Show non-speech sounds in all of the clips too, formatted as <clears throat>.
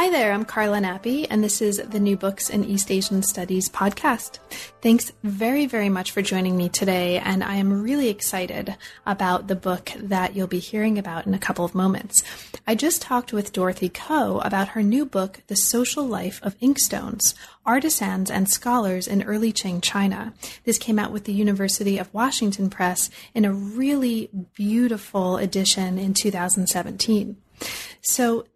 Hi there, I'm Carla Nappi, and this is the New Books in East Asian Studies podcast. Thanks very, very much for joining me today, and I am really excited about the book that you'll be hearing about in a couple of moments. I just talked with Dorothy Ko about her new book, The Social Life of Inkstones Artisans and Scholars in Early Qing China. This came out with the University of Washington Press in a really beautiful edition in 2017. So,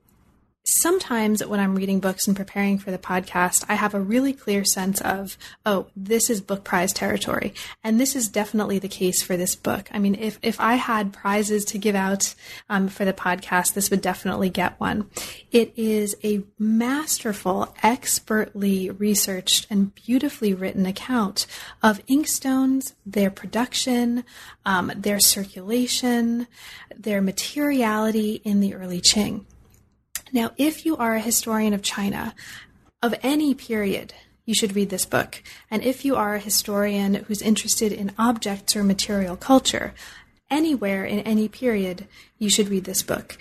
sometimes when I'm reading books and preparing for the podcast, I have a really clear sense of, oh, this is book prize territory. And this is definitely the case for this book. I mean, if, if I had prizes to give out um, for the podcast, this would definitely get one. It is a masterful, expertly researched, and beautifully written account of inkstones, their production, um, their circulation, their materiality in the early Qing. Now, if you are a historian of China of any period, you should read this book. And if you are a historian who's interested in objects or material culture, anywhere in any period, you should read this book.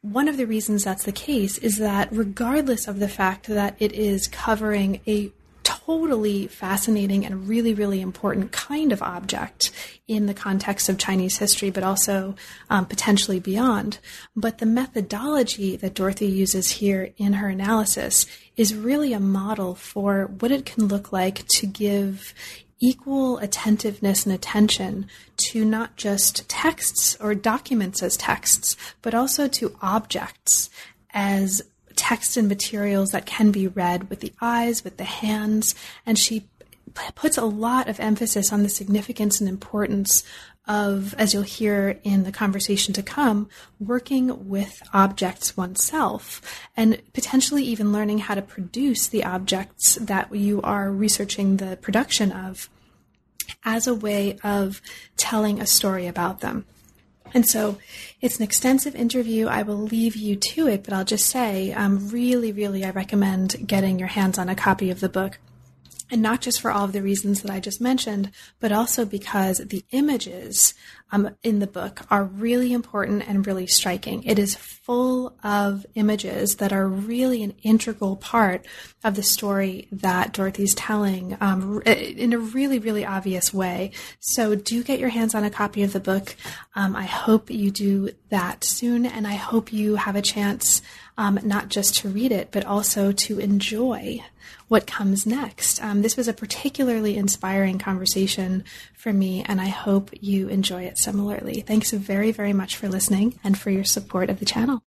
One of the reasons that's the case is that regardless of the fact that it is covering a totally fascinating and really, really important kind of object in the context of Chinese history, but also um, potentially beyond. But the methodology that Dorothy uses here in her analysis is really a model for what it can look like to give equal attentiveness and attention to not just texts or documents as texts, but also to objects as text and materials that can be read with the eyes, with the hands, and she puts a lot of emphasis on the significance and importance of, as you'll hear in the conversation to come, working with objects oneself and potentially even learning how to produce the objects that you are researching the production of as a way of telling a story about them. And so it's an extensive interview. I will leave you to it, but I'll just say, um, really, really, I recommend getting your hands on a copy of the book. And not just for all of the reasons that I just mentioned, but also because the images um, in the book are really important and really striking. It is full of images that are really an integral part of the story that Dorothy's telling um, in a really, really obvious way. So do get your hands on a copy of the book. Um, I hope you do that soon, and I hope you have a chance um, not just to read it, but also to enjoy what comes next. Um, this was a particularly inspiring conversation for me, and I hope you enjoy it similarly. Thanks very, very much for listening and for your support of the channel.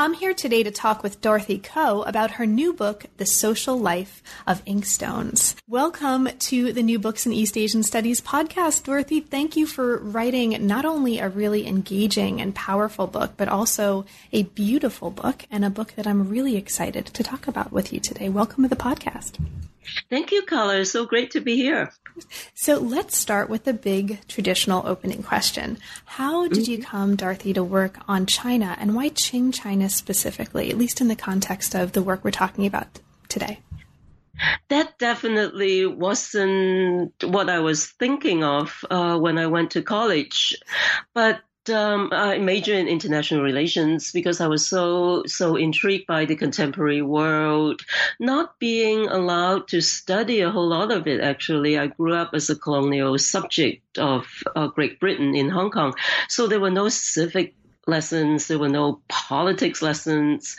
I'm here today to talk with Dorothy Ko about her new book, The Social Life of Inkstones. Welcome to the New Books in East Asian Studies podcast. Dorothy, thank you for writing not only a really engaging and powerful book, but also a beautiful book and a book that I'm really excited to talk about with you today. Welcome to the podcast. Thank you, Carla. So great to be here. So let's start with the big traditional opening question. How did you mm-hmm. come, Dorothy, to work on China and why Qing China specifically, at least in the context of the work we're talking about today? That definitely wasn't what I was thinking of uh, when I went to college. But um, I majored in international relations because I was so so intrigued by the contemporary world, not being allowed to study a whole lot of it. Actually, I grew up as a colonial subject of uh, Great Britain in Hong Kong, so there were no civic lessons, there were no politics lessons.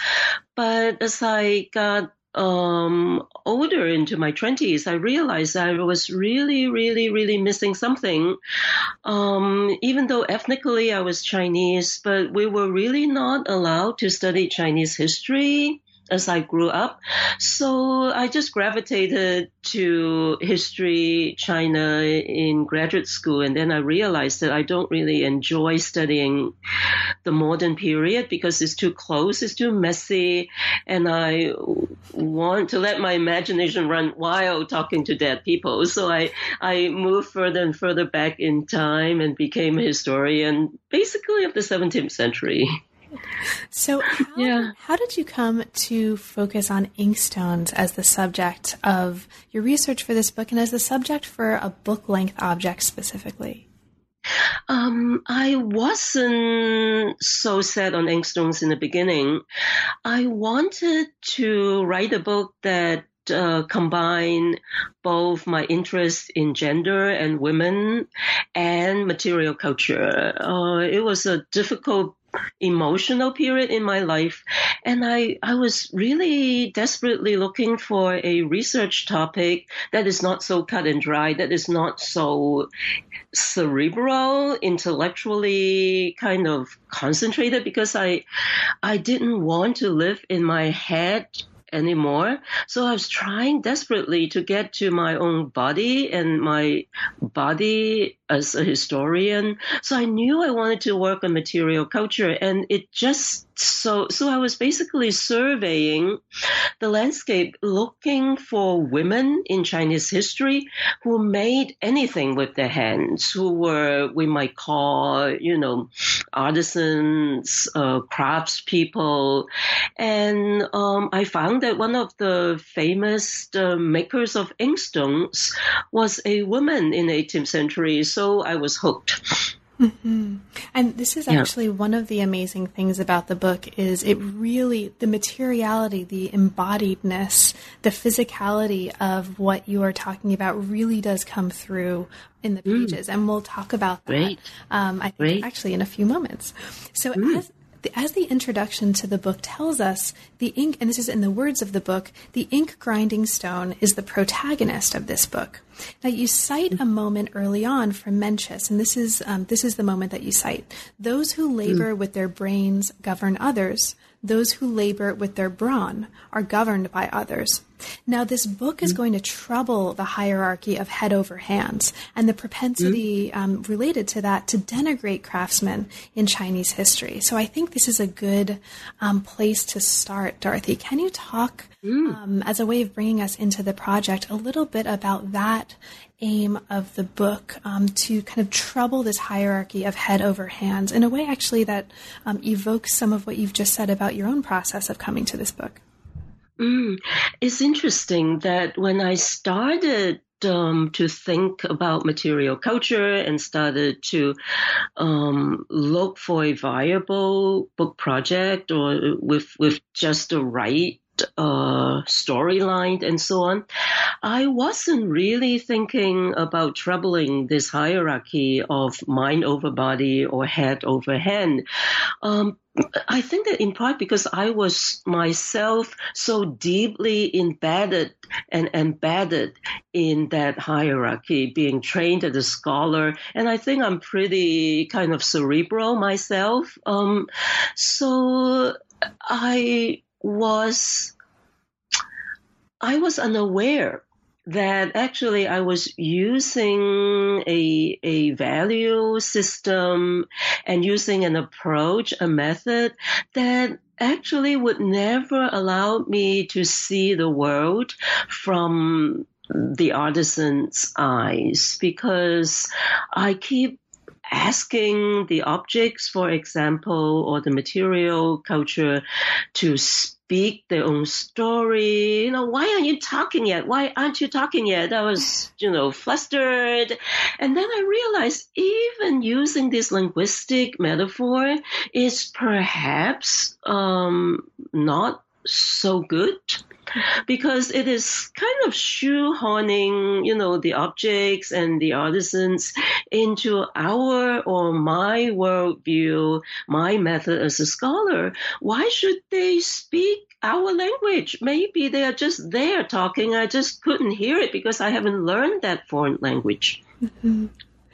But as I got um, older into my 20s, I realized I was really, really, really missing something. Um, even though ethnically I was Chinese, but we were really not allowed to study Chinese history as I grew up. So I just gravitated to history, China in graduate school. And then I realized that I don't really enjoy studying the modern period because it's too close, it's too messy. And I want to let my imagination run wild talking to dead people. So I, I moved further and further back in time and became a historian basically of the 17th century. So, how, yeah. how did you come to focus on inkstones as the subject of your research for this book and as the subject for a book length object specifically? Um, I wasn't so set on inkstones in the beginning. I wanted to write a book that uh, combine both my interest in gender and women and material culture. Uh, it was a difficult emotional period in my life and I, I was really desperately looking for a research topic that is not so cut and dry that is not so cerebral intellectually kind of concentrated because i i didn't want to live in my head anymore. So I was trying desperately to get to my own body and my body as a historian. So I knew I wanted to work on material culture and it just so so I was basically surveying the landscape looking for women in Chinese history who made anything with their hands, who were we might call, you know, artisans, uh, craftspeople. And um, I found that one of the famous uh, makers of inkstones was a woman in the 18th century. So I was hooked. Mm-hmm. And this is actually yeah. one of the amazing things about the book is it really the materiality, the embodiedness, the physicality of what you are talking about really does come through in the mm. pages, mm. and we'll talk about that. Great. Um, I think Great. actually in a few moments. So mm. as as the introduction to the book tells us, the ink, and this is in the words of the book, the ink grinding stone is the protagonist of this book. Now you cite a moment early on from Mencius, and this is um, this is the moment that you cite. Those who labor with their brains govern others. Those who labor with their brawn are governed by others. Now, this book is mm. going to trouble the hierarchy of head over hands and the propensity mm. um, related to that to denigrate craftsmen in Chinese history. So, I think this is a good um, place to start, Dorothy. Can you talk, mm. um, as a way of bringing us into the project, a little bit about that aim of the book um, to kind of trouble this hierarchy of head over hands in a way actually that um, evokes some of what you've just said about your own process of coming to this book. Mm. It's interesting that when I started um, to think about material culture and started to um, look for a viable book project or with with just the right uh, storyline and so on. I wasn't really thinking about troubling this hierarchy of mind over body or head over hand. Um, I think that in part because I was myself so deeply embedded and embedded in that hierarchy, being trained as a scholar, and I think I'm pretty kind of cerebral myself. Um, so I was I was unaware that actually I was using a, a value system and using an approach, a method that actually would never allow me to see the world from the artisan's eyes because I keep asking the objects, for example, or the material culture to speak their own story. You know, why aren't you talking yet? Why aren't you talking yet? I was, <sighs> you know, flustered. And then I realized even using this linguistic metaphor is perhaps um, not so good because it is kind of shoehorning, you know, the objects and the artisans into our or my worldview, my method as a scholar. Why should they speak our language? Maybe they are just there talking. I just couldn't hear it because I haven't learned that foreign language. Mm-hmm.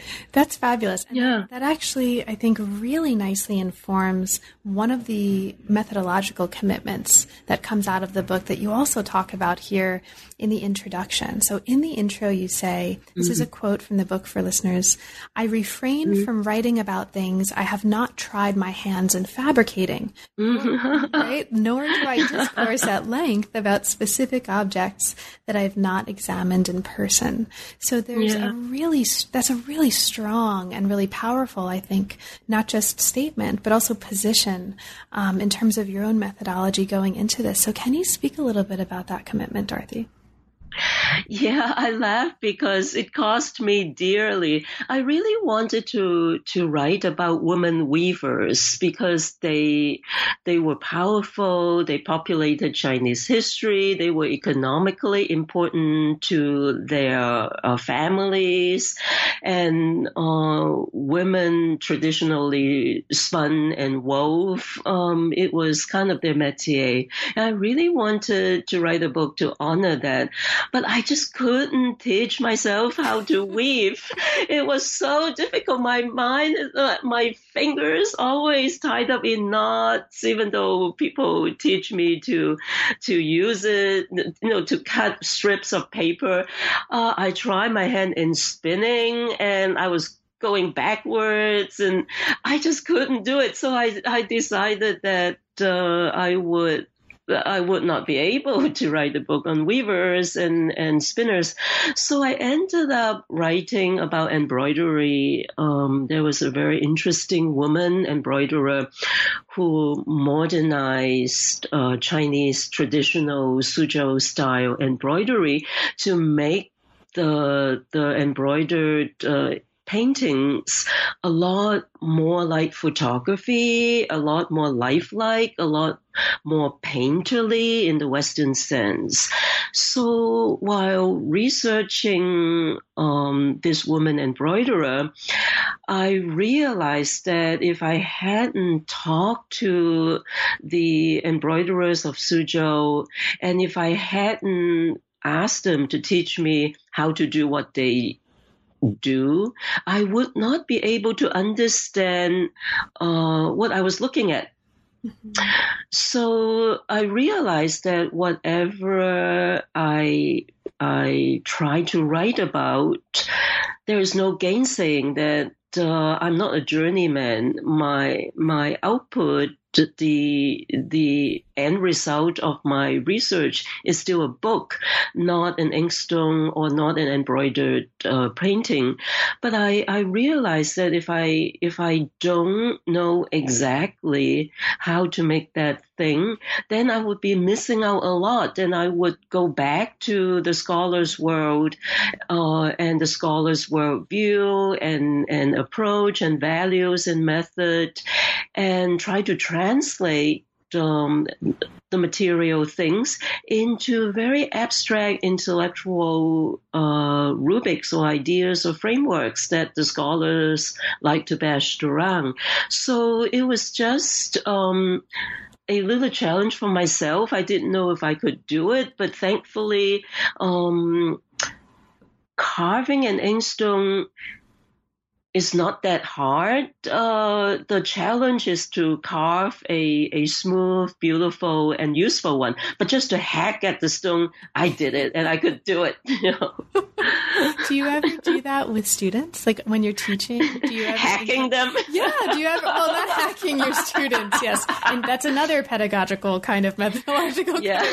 <laughs> That's fabulous. And yeah. That actually, I think, really nicely informs one of the methodological commitments that comes out of the book that you also talk about here in the introduction. So, in the intro, you say, This mm-hmm. is a mm-hmm. quote from the book for listeners I refrain mm-hmm. from writing about things I have not tried my hands in fabricating. Mm-hmm. right? Nor do I discourse at length about specific objects that I've not examined in person. So, there's yeah. a really, that's a really strong and really powerful, I think, not just statement, but also position um, in terms of your own methodology going into this. So, can you speak a little bit about that commitment, Dorothy? <laughs> Yeah, I laugh because it cost me dearly. I really wanted to to write about women weavers because they they were powerful. They populated Chinese history. They were economically important to their uh, families, and uh, women traditionally spun and wove. Um, it was kind of their métier. I really wanted to write a book to honor that, but I just couldn't teach myself how to <laughs> weave. It was so difficult. My mind, uh, my fingers always tied up in knots, even though people teach me to to use it, you know, to cut strips of paper. Uh, I tried my hand in spinning, and I was going backwards and I just couldn't do it. So I, I decided that uh, I would I would not be able <laughs> to write a book on weavers and, and spinners. So I ended up writing about embroidery. Um, there was a very interesting woman embroiderer who modernized uh, Chinese traditional Suzhou style embroidery to make the the embroidered uh, paintings a lot more like photography, a lot more lifelike, a lot more painterly in the Western sense. So while researching um, this woman embroiderer, I realized that if I hadn't talked to the embroiderers of Suzhou, and if I hadn't asked them to teach me how to do what they do, I would not be able to understand uh, what I was looking at. So I realized that whatever I I try to write about, there is no gainsaying that uh, I'm not a journeyman. My my output the the end result of my research is still a book, not an inkstone or not an embroidered uh, painting. But I, I realized that if I if I don't know exactly how to make that thing, then I would be missing out a lot. And I would go back to the scholar's world uh, and the scholar's worldview and, and approach and values and method and try to translate um, the material things into very abstract intellectual uh, rubrics or ideas or frameworks that the scholars like to bash around. So it was just um, a little challenge for myself. I didn't know if I could do it, but thankfully, um, carving an inkstone it's not that hard. Uh, the challenge is to carve a, a smooth, beautiful, and useful one. But just to hack at the stone, I did it, and I could do it. <laughs> You know? do you ever do that with students? Like when you're teaching, do you ever hacking them? Yeah. Do you ever? Well, not hacking your students. Yes, and that's another pedagogical kind of methodological. Yeah.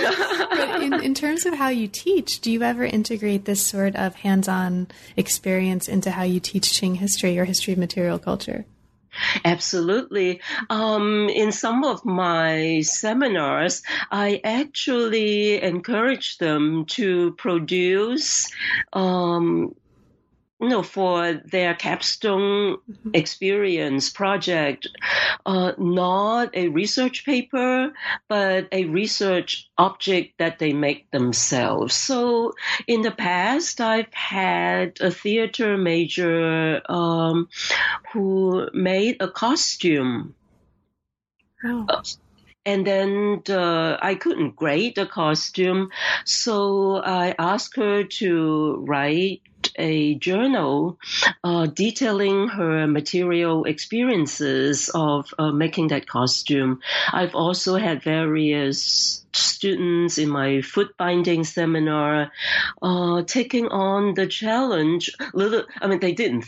But in, in terms of how you teach, do you ever integrate this sort of hands-on experience into how you teach Qing history? Your history of material culture? Absolutely. Um, in some of my seminars, I actually encourage them to produce um, you know, for their capstone mm-hmm. experience project, uh, not a research paper, but a research object that they make themselves. So in the past, I've had a theater major um, who made a costume. Oh. And then uh, I couldn't grade the costume, so I asked her to write a journal uh, detailing her material experiences of uh, making that costume. I've also had various students in my foot binding seminar uh, taking on the challenge. Little, I mean, they didn't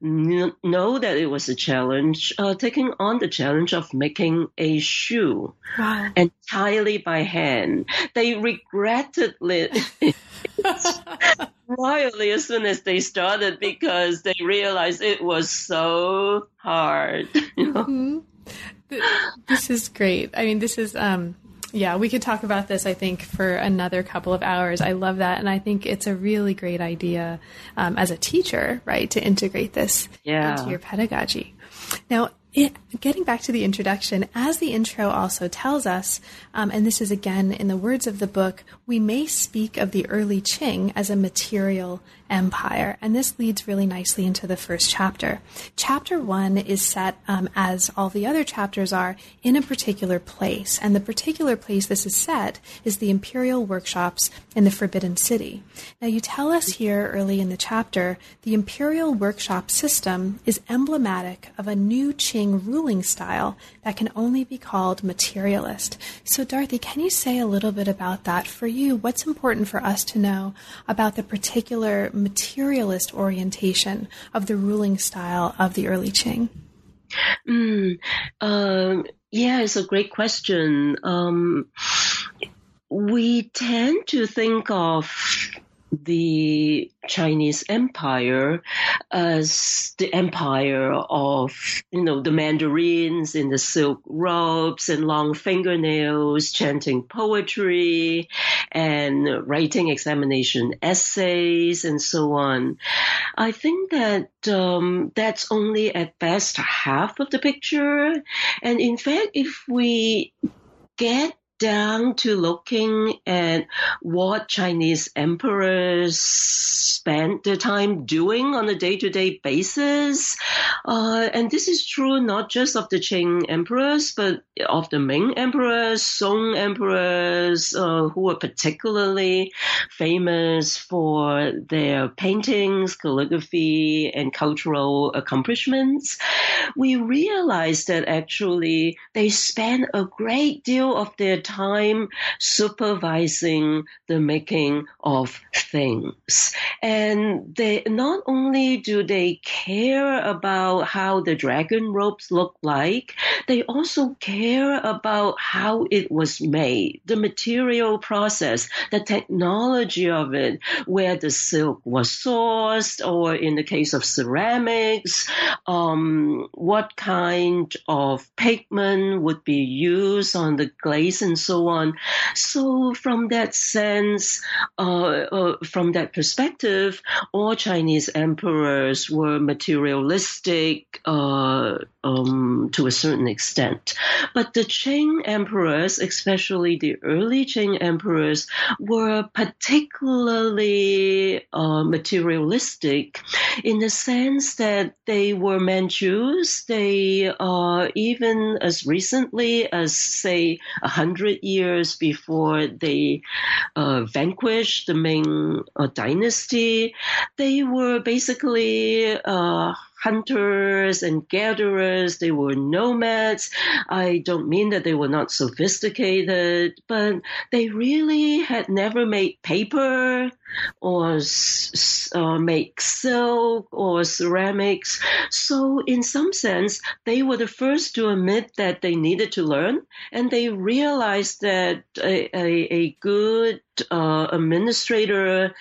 know that it was a challenge, uh, taking on the challenge of making a shoe wow. entirely by hand. They regretted it <laughs> royally as soon as they started because they realized it was so hard. <laughs> mm-hmm. This is great. I mean, this is um, Yeah, we could talk about this, I think, for another couple of hours. I love that. And I think it's a really great idea um, as a teacher, right, to integrate this yeah. into your pedagogy. Now, it, getting back to the introduction, as the intro also tells us, um, and this is again in the words of the book, we may speak of the early Qing as a material empire. And this leads really nicely into the first chapter. Chapter one is set, um, as all the other chapters are, in a particular place. And the particular place this is set is the imperial workshops in the Forbidden City. Now, you tell us here early in the chapter the imperial workshop system is emblematic of a new Qing ruling style that can only be called materialist. So, Dorothy, can you say a little bit about that for you? What's important for us to know about the particular materialist orientation of the ruling style of the early Qing? Mm, yeah, it's a great question. Um, we tend to think of the Chinese Empire as the empire of, you know, the mandarins in the silk robes and long fingernails, chanting poetry and writing examination essays and so on. I think that um, that's only at best half of the picture. And in fact, if we get down to looking at what Chinese emperors spent their time doing on a day-to-day basis. Uh, and this is true not just of the Qing emperors, but of the Ming emperors, Song emperors, uh, who were particularly famous for their paintings, calligraphy, and cultural accomplishments. We realize that actually they spent a great deal of their time supervising the making of things. And they not only do they care about how the dragon robes look like, they also care about how it was made, the material process, the technology of it, where the silk was sourced, or in the case of ceramics, um, what kind of pigment would be used on the glaze and so on. So from that sense, uh, uh, from that perspective, all Chinese emperors were materialistic uh, um, to a certain extent. But the Qing emperors, especially the early Qing emperors, were particularly uh, materialistic in the sense that they were Manchus. They uh, even as recently as say a hundred years before they uh, vanquished the Ming uh, dynasty, they were basically uh, hunters and gatherers. They were nomads. I don't mean that they were not sophisticated, but they really had never made paper or uh, make silk or ceramics. So in some sense, they were the first to admit that they needed to learn and they realized that a, a, a good uh, administrator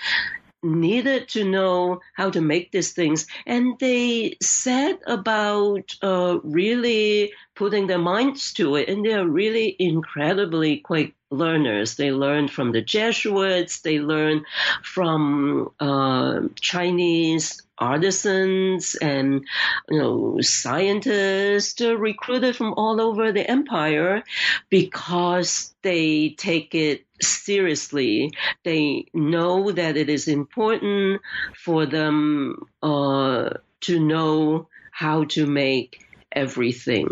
needed to know how to make these things. And they set about uh, really putting their minds to it. And they're really incredibly quick learners. They learned from the Jesuits, they learned from uh, Chinese artisans and you know scientists recruited from all over the empire because they take it seriously. They know that it is important for them uh, to know how to make everything.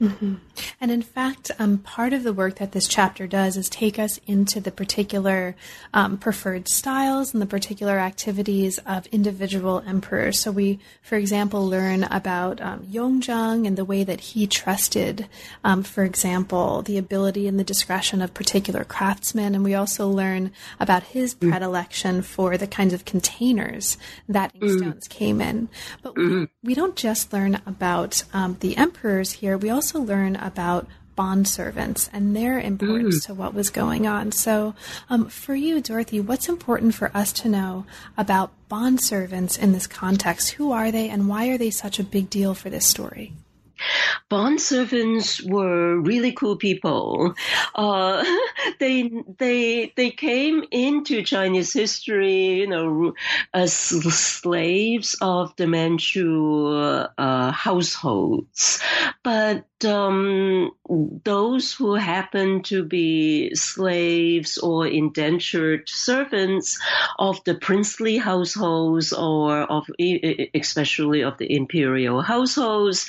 Mm-hmm. And in fact, um, part of the work that this chapter does is take us into the particular um, preferred styles and the particular activities of individual emperors. So we, for example, learn about um, Yongzheng and the way that he trusted, um, for example, the ability and the discretion of particular craftsmen. And we also learn about his mm. predilection for the kinds of containers that inkstones mm. came in. But we, mm-hmm. we, don't just learn about um, the emperors here. We also also learn about bond servants and their importance mm. to what was going on. So, um, for you, Dorothy, what's important for us to know about bond servants in this context? Who are they, and why are they such a big deal for this story? Bond servants were really cool people. Uh, <laughs> they they they came into Chinese history, you know, as slaves of the Manchu uh, households, but um, those who happen to be slaves or indentured servants of the princely households or of especially of the imperial households,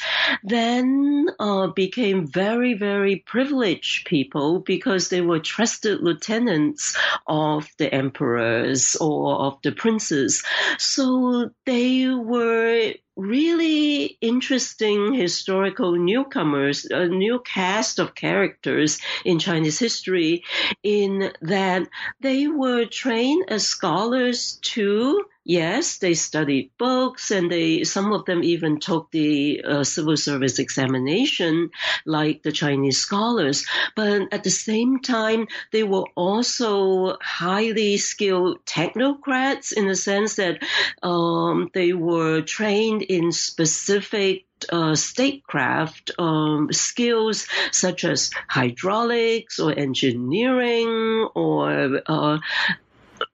then uh, became very, very privileged people because they were trusted lieutenants of the emperors or of the princes. So they were really interesting historical newcomers, a new cast of characters in Chinese history, in that they were trained as scholars too. Yes, they studied books and they, some of them even took the uh, civil service examination like the Chinese scholars. But at the same time, they were also highly skilled technocrats in the sense that um, they were trained in specific uh, statecraft um, skills such as hydraulics or engineering or uh,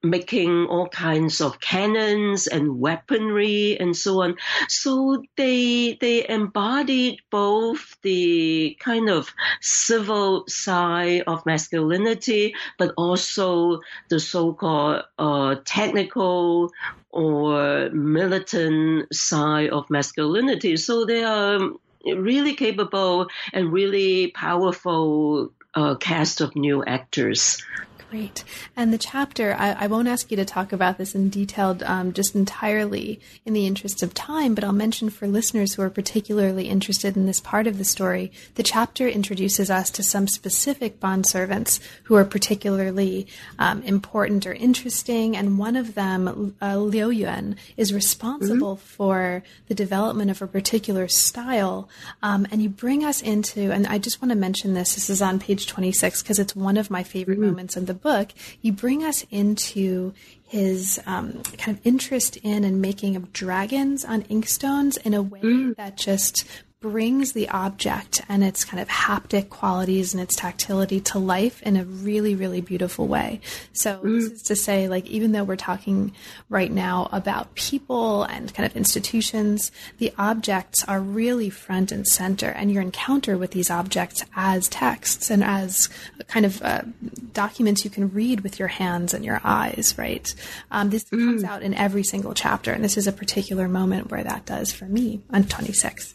making all kinds of cannons and weaponry and so on. So they they embodied both the kind of civil side of masculinity, but also the so-called uh, technical or militant side of masculinity. So they are really capable and really powerful uh, cast of new actors. Great. And the chapter, I, I, won't ask you to talk about this in detail um, just entirely in the interest of time, but I'll mention for listeners who are particularly interested in this part of the story, the chapter introduces us to some specific bond servants who are particularly um, important or interesting. And one of them, uh, Liu Yuan, is responsible mm-hmm. for the development of a particular style. Um, and you bring us into, and I just want to mention this, this is on page 26 because it's one of my favorite mm-hmm. moments in the book, you bring us into his um, kind of interest in and making of dragons on inkstones in a way mm. that just brings the object and its kind of haptic qualities and its tactility to life in a really, really beautiful way. So mm. this is to say, like, even though we're talking right now about people and kind of institutions, the objects are really front and center, and your encounter with these objects as texts and as kind of uh, documents you can read with your hands and your eyes, right? Um, this mm. comes out in every single chapter, and this is a particular moment where that does for me on 26.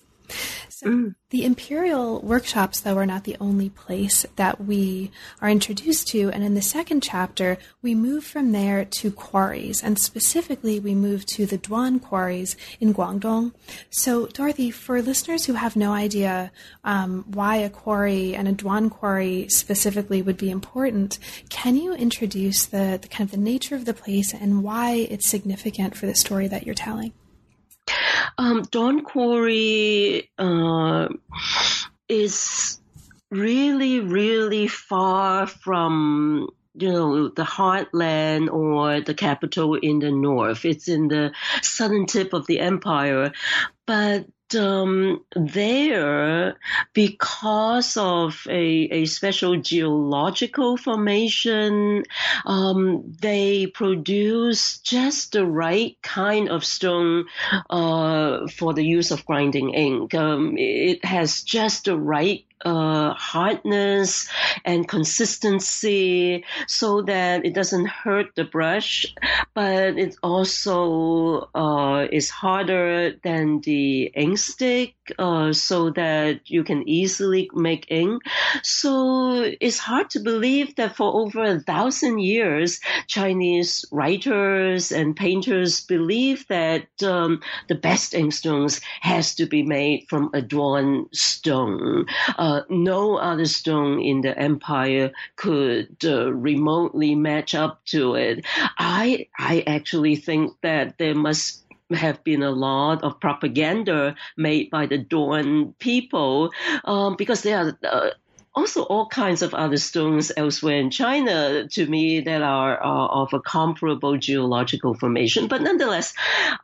Mm. the imperial workshops, though, are not the only place that we are introduced to. And in the second chapter, we move from there to quarries, and specifically, we move to the Duan quarries in Guangdong. So, Dorothy, for listeners who have no idea um, why a quarry and a Duan quarry specifically would be important, can you introduce the, the kind of the nature of the place and why it's significant for the story that you're telling? Um, Duan Quarry uh, is really, really far from you know the heartland or the capital in the north. It's in the southern tip of the empire, but um, there, because of a, a special geological formation, um, they produce just the right kind of stone uh, for the use of grinding ink. Um, it has just the right uh, hardness and consistency so that it doesn't hurt the brush, but it also uh, is harder than the ink stick uh, so that you can easily make ink. So it's hard to believe that for over a thousand years, Chinese writers and painters believe that um, the best inkstones has to be made from a Duan stone. Uh, no other stone in the empire could uh, remotely match up to it. I I actually think that there must have been a lot of propaganda made by the Duan people um, because they are uh, also all kinds of other stones elsewhere in China to me that are, of a comparable geological formation. But nonetheless,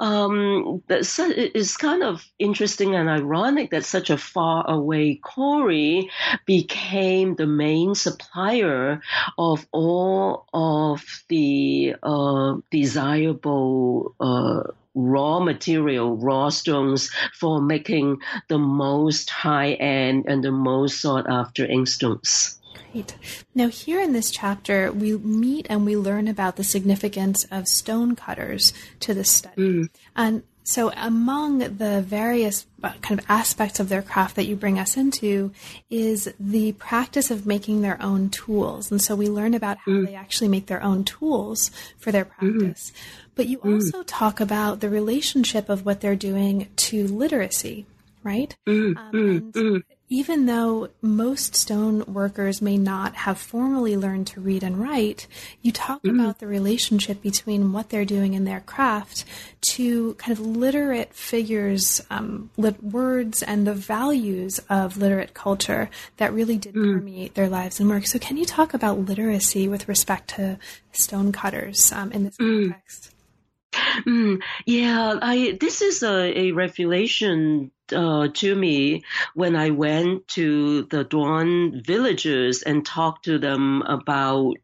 um, it's kind of interesting and ironic that such a far away quarry became the main supplier of all of the uh, desirable uh, raw material, raw stones for making the most high end and the most sought after inkstones. Great. Now, here in this chapter, we meet and we learn about the significance of stone cutters to the study. Mm. And so, among the various uh, kind of aspects of their craft that you bring us into is the practice of making their own tools. And so, we learn about how mm. they actually make their own tools for their mm-hmm. practice. Mm. But you mm. also talk about the relationship of what they're doing to literacy, right? Mm, um, mm, mm. Even though most stone workers may not have formally learned to read and write, you talk mm. about the relationship between what they're doing in their craft to kind of literate figures, um, lit- words, and the values of literate culture that really did mm. permeate their lives and work. So, can you talk about literacy with respect to stone cutters um, in this mm. context? Mm, yeah, I this is a, a revelation uh, to me when I went to the Duan villages and talked to them about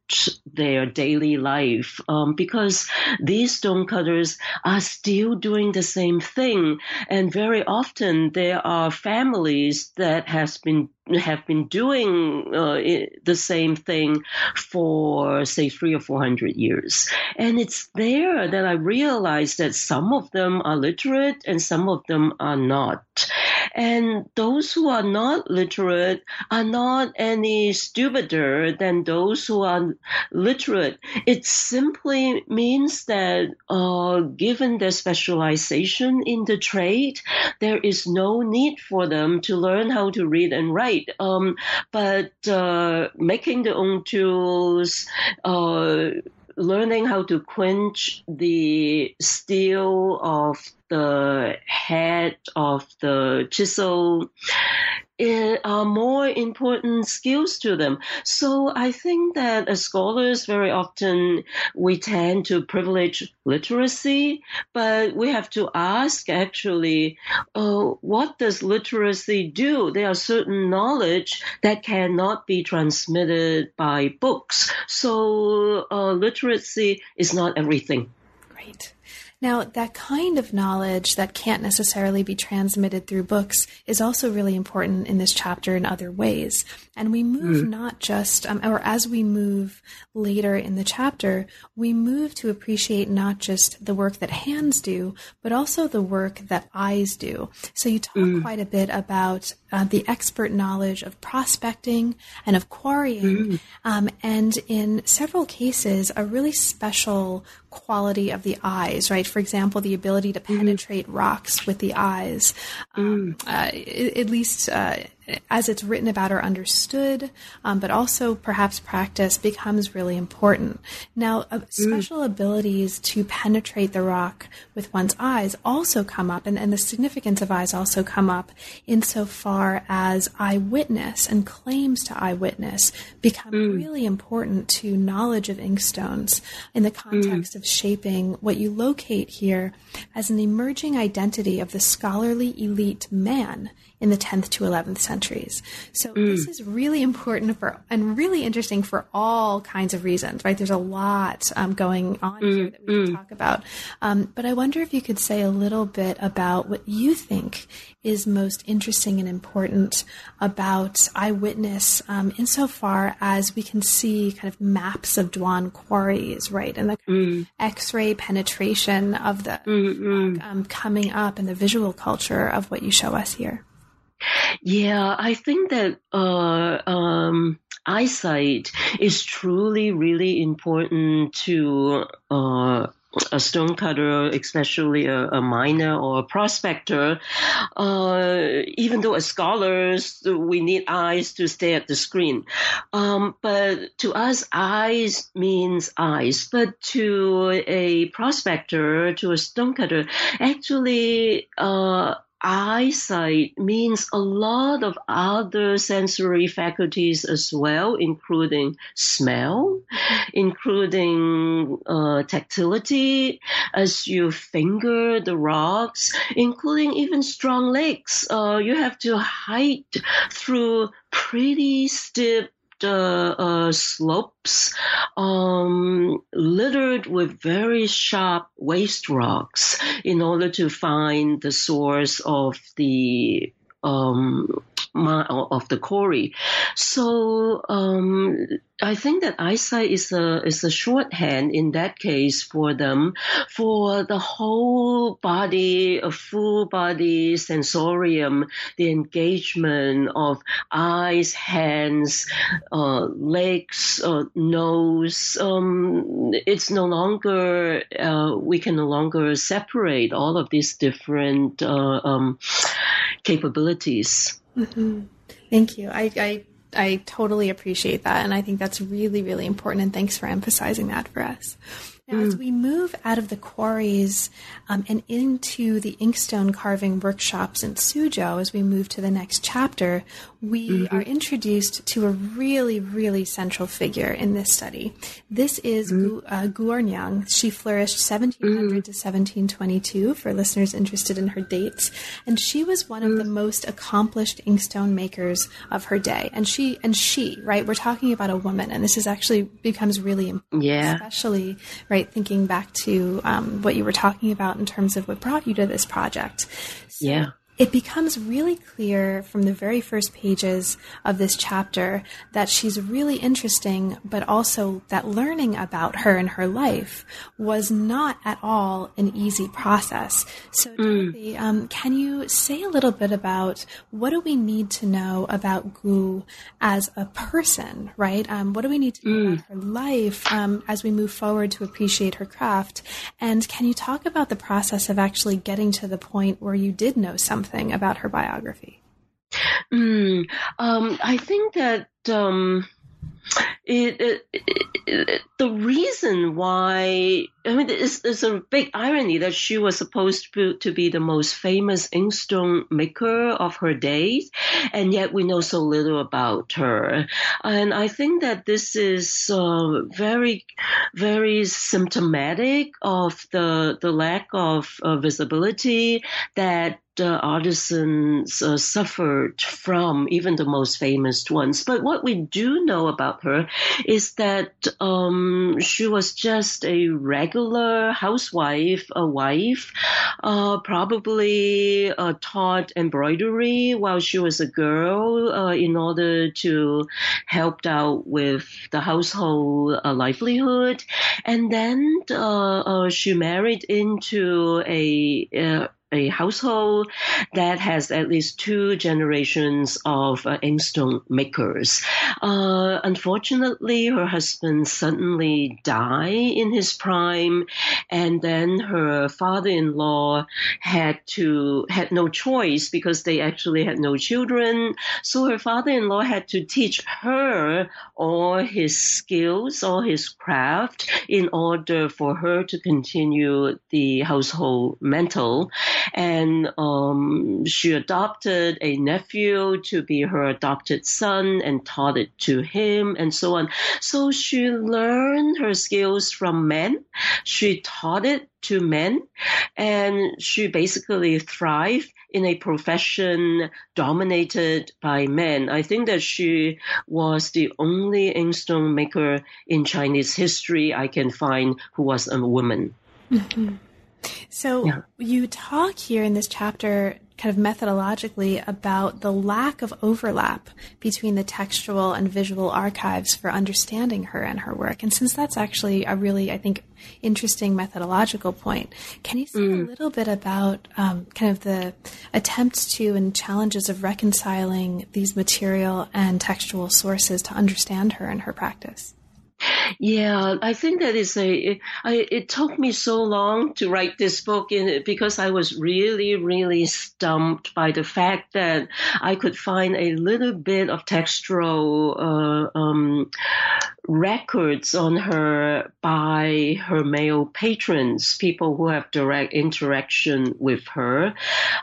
their daily life, um, because these stonecutters are still doing the same thing, and very often there are families that has been have been doing uh, the same thing for say three or four hundred years, and it's there that I realized that some of them are literate and some of them are not. And those who are not literate are not any stupider than those who are literate. It simply means that, uh, given their specialization in the trade, there is no need for them to learn how to read and write. Um, but uh, making their own tools, uh, learning how to quench the steel of the head of the chisel are more important skills to them. So I think that as scholars, very often we tend to privilege literacy, but we have to ask actually, uh, what does literacy do? There are certain knowledge that cannot be transmitted by books. So uh, literacy is not everything. Great. Now, that kind of knowledge that can't necessarily be transmitted through books is also really important in this chapter in other ways. And we move mm. not just, um, or as we move later in the chapter, we move to appreciate not just the work that hands do, but also the work that eyes do. So you talk mm. quite a bit about uh, the expert knowledge of prospecting and of quarrying, mm. um, and in several cases, a really special quality of the eyes, right? For example, the ability to mm. penetrate mm. rocks with the eyes, um, mm. uh, at least uh, as it's written about or understood, um, but also perhaps practice becomes really important. Now, uh, special mm. abilities to penetrate the rock with one's eyes also come up, and, and the significance of eyes also come up insofar as eyewitness and claims to eyewitness become mm. really important to knowledge of inkstones in the context mm. of shaping what you locate here as an emerging identity of the scholarly elite man in the 10th to 11th centuries. So mm. this is really important for and really interesting for all kinds of reasons, right? There's a lot um, going on mm. here that we can mm. talk about. Um, but I wonder if you could say a little bit about what you think is most interesting and important about eyewitness um, insofar as we can see kind of maps of Duan quarries, right? And the mm. X-ray penetration of the mm, um, coming up and the visual culture of what you show us here. Yeah, I think that uh, um, eyesight is truly really important to uh, a stonecutter, especially a, a, miner or a prospector. Uh, even though as scholars, we need eyes to stay at the screen. Um, but to us, eyes means eyes. But to a prospector, to a stonecutter, actually, uh, eyesight means a lot of other sensory faculties as well, including smell, mm-hmm. including uh, tactility as you finger the rocks, including even strong legs. Uh, you have to hike through pretty steep slopes um, littered with very sharp waste rocks in order to find the source of the um, of the quarry. So um, I think that eyesight is a is a shorthand in that case for them for the whole body, a full body sensorium, the engagement of eyes, hands, uh, legs, uh, nose. Um, it's no longer uh, we can no longer separate all of these different uh, um, capabilities. Mm-hmm. Thank you. I, I I totally appreciate that, and I think that's really really important. And thanks for emphasizing that for us. Now, mm. as we move out of the quarries um, and into the inkstone carving workshops in Suzhou, as we move to the next chapter, we mm-hmm. are introduced to a really, really central figure in this study. This is mm-hmm. Gu, uh, Gu Erniang. She flourished 1700 mm-hmm. to 1722 for listeners interested in her dates, and she was one of the mm-hmm. most accomplished inkstone makers of her day. And she, and she, right? We're talking about a woman, and this is actually becomes really important, yeah. especially right thinking back to um, what you were talking about in terms of what brought you to this project. So, yeah it becomes really clear from the very first pages of this chapter that she's really interesting, but also that learning about her and her life was not at all an easy process. So, mm. Dorothy, um, can you say a little bit about what do we need to know about Gu as a person, right? Um, what do we need to know mm. about her life um, as we move forward to appreciate her craft? And can you talk about the process of actually getting to the point where you did know something? Something about her biography? Mm, um, I think that um, it, it, it, the reason why I mean it's, it's a big irony that she was supposed to, to be the most famous inkstone maker of her days, and yet we know so little about her. And I think that this is uh, very, very symptomatic of the the lack of uh, visibility that uh, artisans uh, suffered from, even the most famous ones. But what we do know about her is that um, she was just a regular housewife, a wife, uh, probably uh, taught embroidery while she was a girl uh, in order to help out with the household uh, livelihood. And then she married into a a household that has at least two generations of uh, inkstone makers. Uh, unfortunately, her husband suddenly died in his prime, and then her father-in-law had to had no choice because they actually had no children. So her father-in-law had to teach her all his skills, all his craft, in order for her to continue the household mental and um, she adopted a nephew to be her adopted son and taught it to him and so on. So she learned her skills from men. She taught it to men and she basically thrived in a profession dominated by men. I think that she was the only inkstone maker in Chinese history I can find who was a woman. Mm-hmm. So yeah. you talk here in this chapter kind of methodologically about the lack of overlap between the textual and visual archives for understanding her and her work. And since that's actually a really, I think, interesting methodological point, can you say mm. a little bit about um, kind of the attempts to and challenges of reconciling these material and textual sources to understand her and her practice? Yeah, I think that is a. It, I, it took me so long to write this book in because I was really, really stumped by the fact that I could find a little bit of textual uh, um, records on her by her male patrons, people who have direct interaction with her,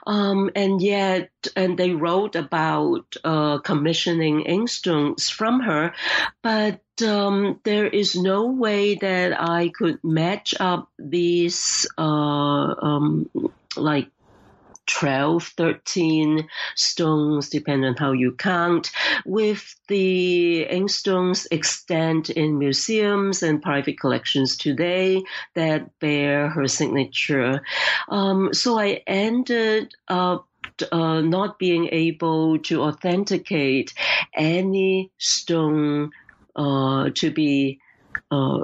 um, and yet, and they wrote about uh, commissioning inkstones from her, but um, there is no way that I could match up these uh, um, like 12, 13 stones, depending on how you count, with the inkstones extant in museums and private collections today that bear her signature. Um, so I ended up uh, not being able to authenticate any stone uh, to be uh,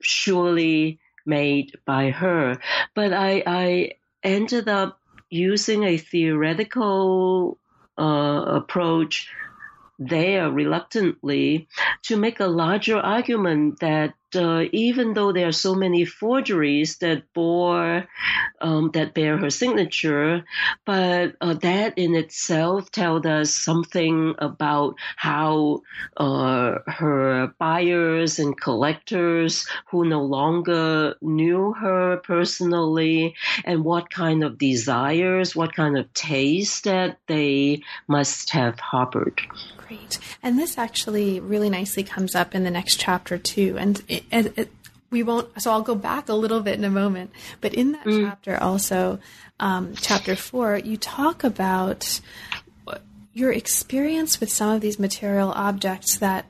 surely made by her. But I, I ended up using a theoretical uh, approach there reluctantly to make a larger argument that uh, even though there are so many forgeries that bore um, that bear her signature, but uh, that in itself tells us something about how uh, her buyers and collectors who no longer knew her personally and what kind of desires, what kind of taste that they must have harbored. Great. And this actually really nicely comes up in the next chapter too. And it, it, we won't, so I'll go back a little bit in a moment. But in that mm. chapter also, um, chapter four, you talk about your experience with some of these material objects that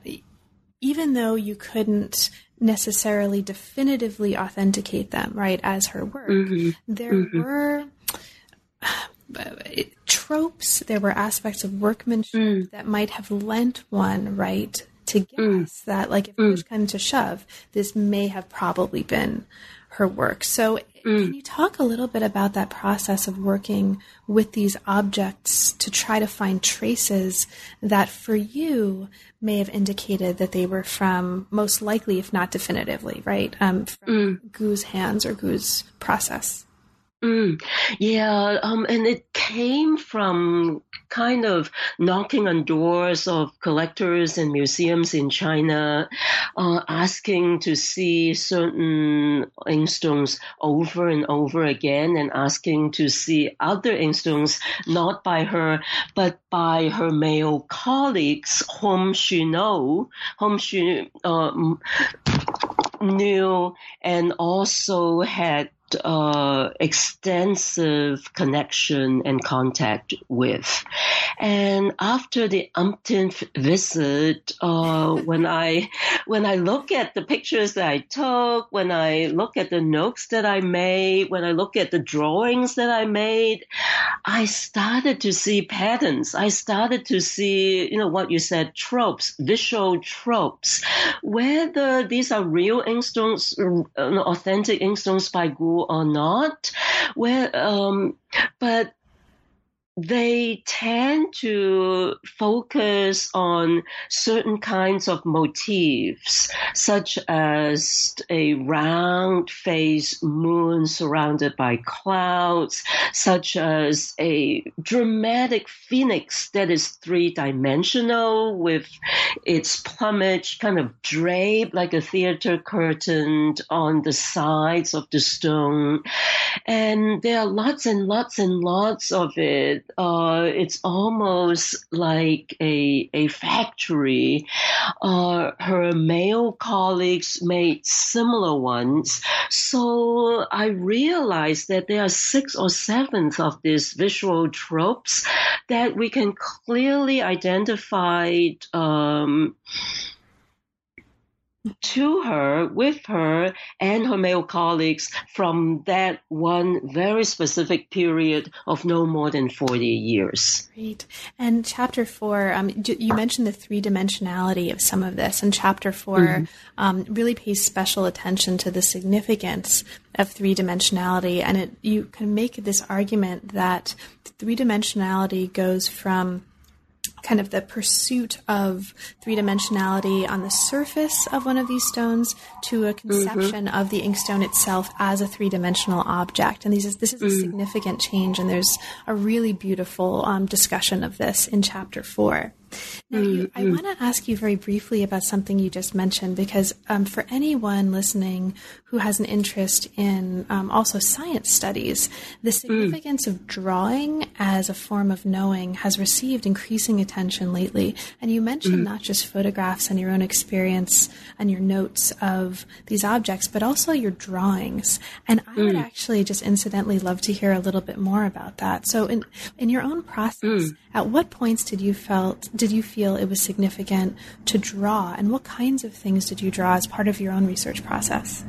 even though you couldn't necessarily definitively authenticate them, right, as her work, mm-hmm. there mm-hmm. were tropes, there were aspects of workmanship mm. that might have lent one, right, to guess mm. that, like, if mm. push comes to shove, this may have probably been her work. So, mm. can you talk a little bit about that process of working with these objects to try to find traces that for you may have indicated that they were from, most likely, if not definitively, right, um, from mm. Gu's hands or Gu's process? Mm, yeah, um, and it came from kind of knocking on doors of collectors and museums in China, uh, asking to see certain inkstones over and over again, and asking to see other inkstones not by her but by her male colleagues, whom she know, whom she uh, knew, and also had uh, extensive connection and contact with. And after the umpteenth visit, uh, when I when I look at the pictures that I took, when I look at the notes that I made, when I look at the drawings that I made, I started to see patterns. I started to see, you know, what you said, tropes, visual tropes. Whether these are real inkstones, uh, authentic inkstones by Gu or not. Well, um, but they tend to focus on certain kinds of motifs, such as a round faced moon surrounded by clouds, such as a dramatic phoenix that is three dimensional with its plumage kind of draped like a theater curtain on the sides of the stone. And there are lots and lots and lots of it uh, it's almost like a a factory. Uh, her male colleagues made similar ones, so I realized that there are six or seven of these visual tropes that we can clearly identify. Um, to her, with her, and her male colleagues from that one very specific period of no more than 40 years. Great. And chapter four, um, you mentioned the three dimensionality of some of this, and chapter 4 mm-hmm. um, really pays special attention to the significance of three dimensionality. And it, you can make this argument that three dimensionality goes from kind of the pursuit of three dimensionality on the surface of one of these stones to a conception mm-hmm. of the inkstone itself as a three dimensional object. And these, is, this is a mm. significant change, and there's a really beautiful um, discussion of this in chapter four. Now, you, mm-hmm. I want to ask you very briefly about something you just mentioned because um, for anyone listening who has an interest in um, also science studies, the mm. significance mm. of drawing as a form of knowing has received increasing attention lately. And you mentioned mm. not just photographs and your own experience and your notes of these objects, but also your drawings. And I mm. would actually just incidentally love to hear a little bit more about that. So, in in your own process, mm. at what points did you felt did you feel it was significant to draw, and what kinds of things did you draw as part of your own research process?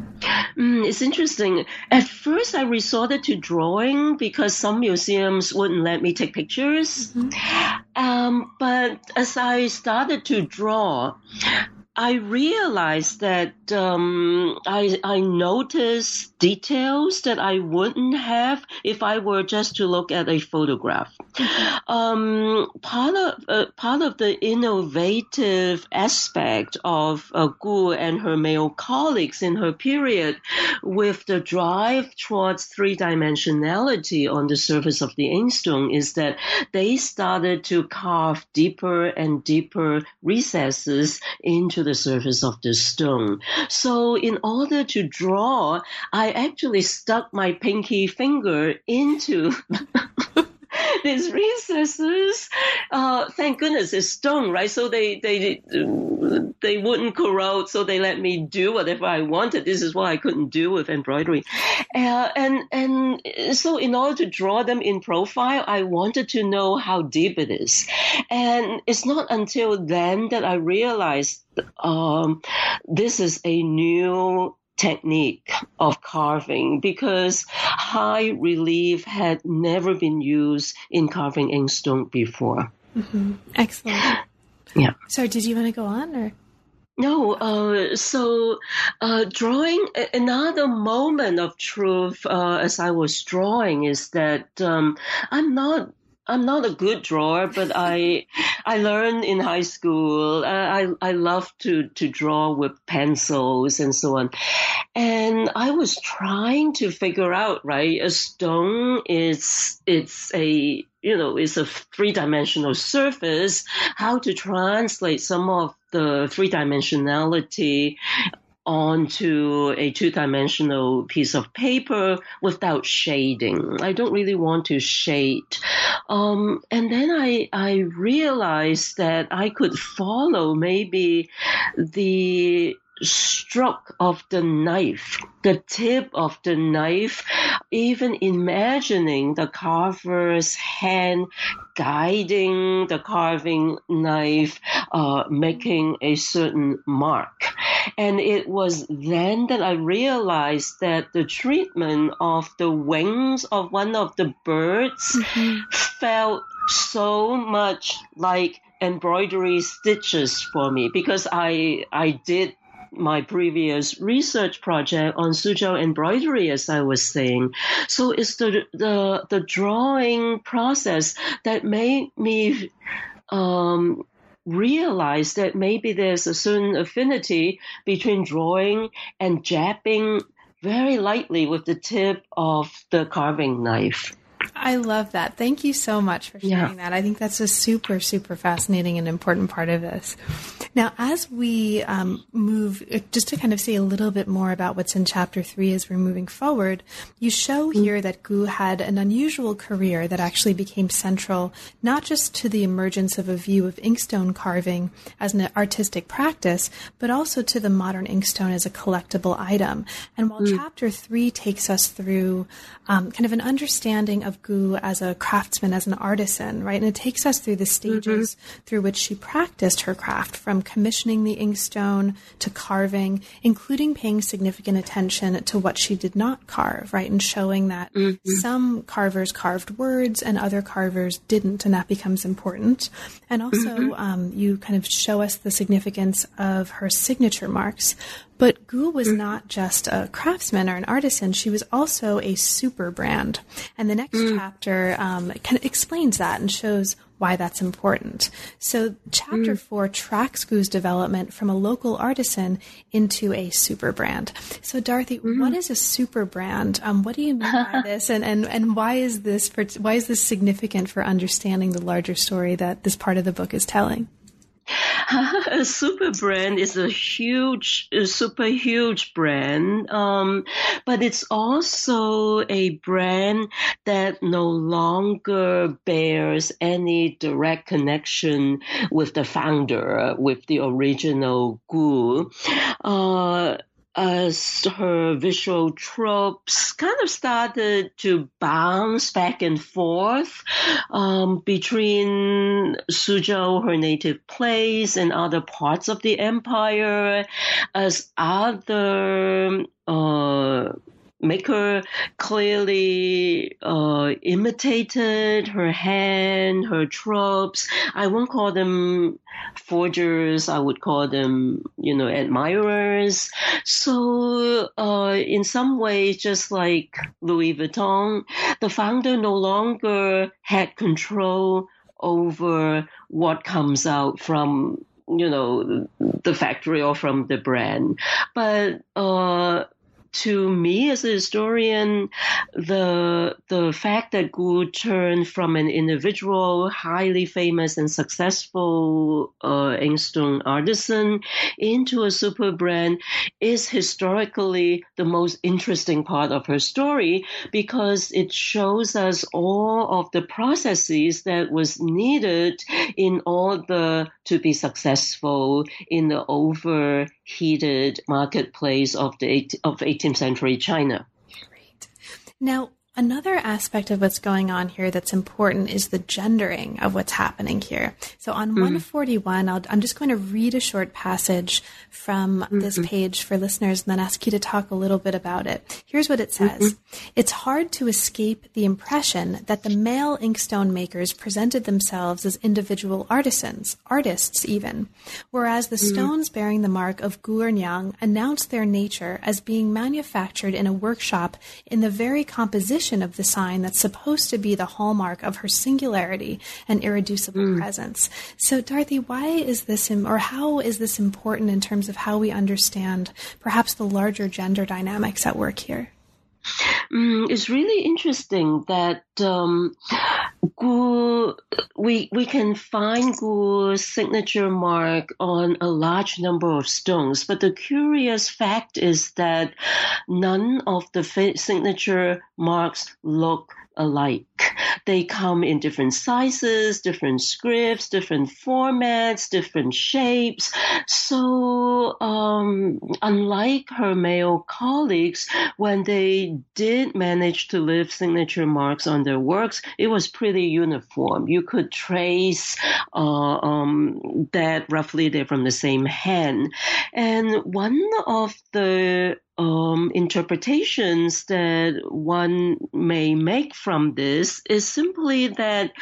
Mm, it's interesting. At first, I resorted to drawing because some museums wouldn't let me take pictures. Mm-hmm. Um, but as I started to draw, I realized that um, I, I noticed details that I wouldn't have if I were just to look at a photograph. Mm-hmm. Um, part of uh, part of the innovative aspect of uh, Gu and her male colleagues in her period, with the drive towards three dimensionality on the surface of the inkstone, is that they started to carve deeper and deeper recesses into the surface of the stone. So in order to draw, I actually stuck my pinky finger into <laughs> <laughs> these recesses. Uh, thank goodness it's stone, right? So they they they wouldn't corrode, so they let me do whatever I wanted. This is what I couldn't do with embroidery, uh, and and so in order to draw them in profile, I wanted to know how deep it is, and it's not until then that I realized um, this is a new technique of carving because high relief had never been used in carving inkstone before. Mm-hmm. Excellent. Yeah. So, did you want to go on or? No, uh, so uh, drawing another moment of truth uh, as I was drawing is that um, I'm not I'm not a good drawer, but <laughs> I I learned in high school. Uh, I I love to to draw with pencils and so on, and I was trying to figure out right. A stone is it's a you know it's a three dimensional surface. How to translate some of the three dimensionality onto a two-dimensional piece of paper without shading. I don't really want to shade. Um, and then I, I realized that I could follow maybe the stroke of the knife, the tip of the knife, even imagining the carver's hand guiding the carving knife, uh, making a certain mark. And it was then that I realized that the treatment of the wings of one of the birds mm-hmm. felt so much like embroidery stitches for me because I I did my previous research project on Suzhou embroidery, as I was saying. So it's the the the drawing process that made me um, realize that maybe there's a certain affinity between drawing and jabbing very lightly with the tip of the carving knife. I love that. Thank you so much for sharing yeah. that. I think that's a super, super fascinating and important part of this. Now, as we um, move, uh, just to kind of say a little bit more about what's in chapter three as we're moving forward, you show mm-hmm. here that Gu had an unusual career that actually became central not just to the emergence of a view of inkstone carving as an artistic practice, but also to the modern inkstone as a collectible item. And while mm-hmm. chapter three takes us through um, kind of an understanding of Gu as a craftsman, as an artisan, right? And it takes us through the stages mm-hmm. through which she practiced her craft, from commissioning the inkstone to carving, including paying significant attention to what she did not carve, right? And showing that mm-hmm. some carvers carved words and other carvers didn't, and that becomes important. And also, mm-hmm. um, you kind of show us the significance of her signature marks, but Gu was mm. not just a craftsman or an artisan, she was also a super brand. And the next mm. chapter um, kind of explains that and shows why that's important. So, chapter mm. four tracks Gu's development from a local artisan into a super brand. So, Dorothy, mm. what is a super brand? Um, what do you mean by <laughs> this, and, and, and why is this for, why is this significant for understanding the larger story that this part of the book is telling? A <laughs> super brand is a huge, super huge brand, um, but it's also a brand that no longer bears any direct connection with the founder, with the original Gu. Uh, as her visual tropes kind of started to bounce back and forth um, between Suzhou, her native place, and other parts of the empire, as other uh, Maker clearly uh, imitated her hand, her tropes. I won't call them forgers. I would call them, you know, admirers. So, uh, in some ways, just like Louis Vuitton, the founder no longer had control over what comes out from you know the factory or from the brand but uh to me as a historian, the the fact that Gu turned from an individual, highly famous and successful uh, inkstone artisan into a super brand is historically the most interesting part of her story because it shows us all of the processes that was needed in order to be successful in the overheated marketplace of the of 18th century China. Now, Another aspect of what's going on here that's important is the gendering of what's happening here. So on mm-hmm. 141, i am just going to read a short passage from mm-hmm. this page for listeners and then ask you to talk a little bit about it. Here's what it says. Mm-hmm. It's hard to escape the impression that the male inkstone makers presented themselves as individual artisans, artists even, whereas the mm-hmm. stones bearing the mark of Gu announced their nature as being manufactured in a workshop in the very composition of the sign that's supposed to be the hallmark of her singularity and irreducible mm. presence. So, Dorothy, why is this, or how is this important in terms of how we understand perhaps the larger gender dynamics at work here? Mm, it's really interesting that um, Gu, we we can find Gu's signature mark on a large number of stones, but the curious fact is that none of the signature marks look alike. They come in different sizes, different scripts, different formats, different shapes. So, um, unlike her male colleagues, when they did manage to leave signature marks on their works, it was pretty uniform. You could trace uh, um, that roughly they're from the same hand. And one of the um, interpretations that one may make from this is simply that